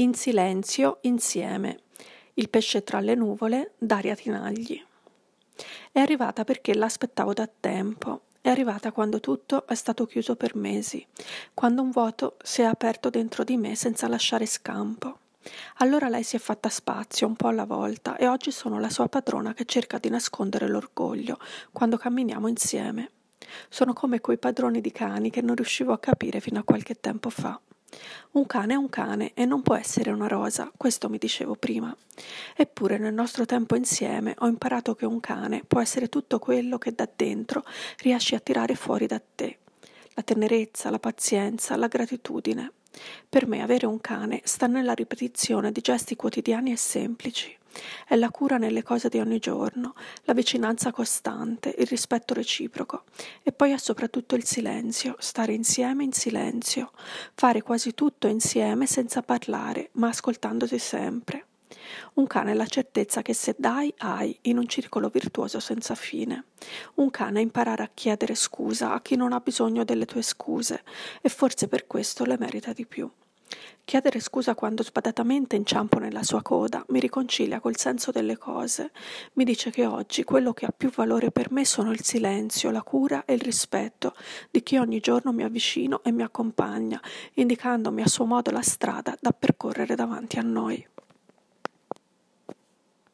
In silenzio, insieme. Il pesce tra le nuvole, Daria Tinagli. È arrivata perché l'aspettavo da tempo. È arrivata quando tutto è stato chiuso per mesi, quando un vuoto si è aperto dentro di me senza lasciare scampo. Allora lei si è fatta spazio un po' alla volta e oggi sono la sua padrona che cerca di nascondere l'orgoglio quando camminiamo insieme. Sono come quei padroni di cani che non riuscivo a capire fino a qualche tempo fa. Un cane è un cane e non può essere una rosa, questo mi dicevo prima. Eppure nel nostro tempo insieme ho imparato che un cane può essere tutto quello che da dentro riesci a tirare fuori da te. La tenerezza, la pazienza, la gratitudine. Per me avere un cane sta nella ripetizione di gesti quotidiani e semplici. È la cura nelle cose di ogni giorno, la vicinanza costante, il rispetto reciproco. E poi è soprattutto il silenzio, stare insieme in silenzio, fare quasi tutto insieme senza parlare, ma ascoltandosi sempre. Un cane è la certezza che se dai, hai, in un circolo virtuoso senza fine. Un cane imparare a chiedere scusa a chi non ha bisogno delle tue scuse, e forse per questo le merita di più. Chiedere scusa quando sbadatamente inciampo nella sua coda mi riconcilia col senso delle cose, mi dice che oggi quello che ha più valore per me sono il silenzio, la cura e il rispetto di chi ogni giorno mi avvicino e mi accompagna, indicandomi a suo modo la strada da percorrere davanti a noi.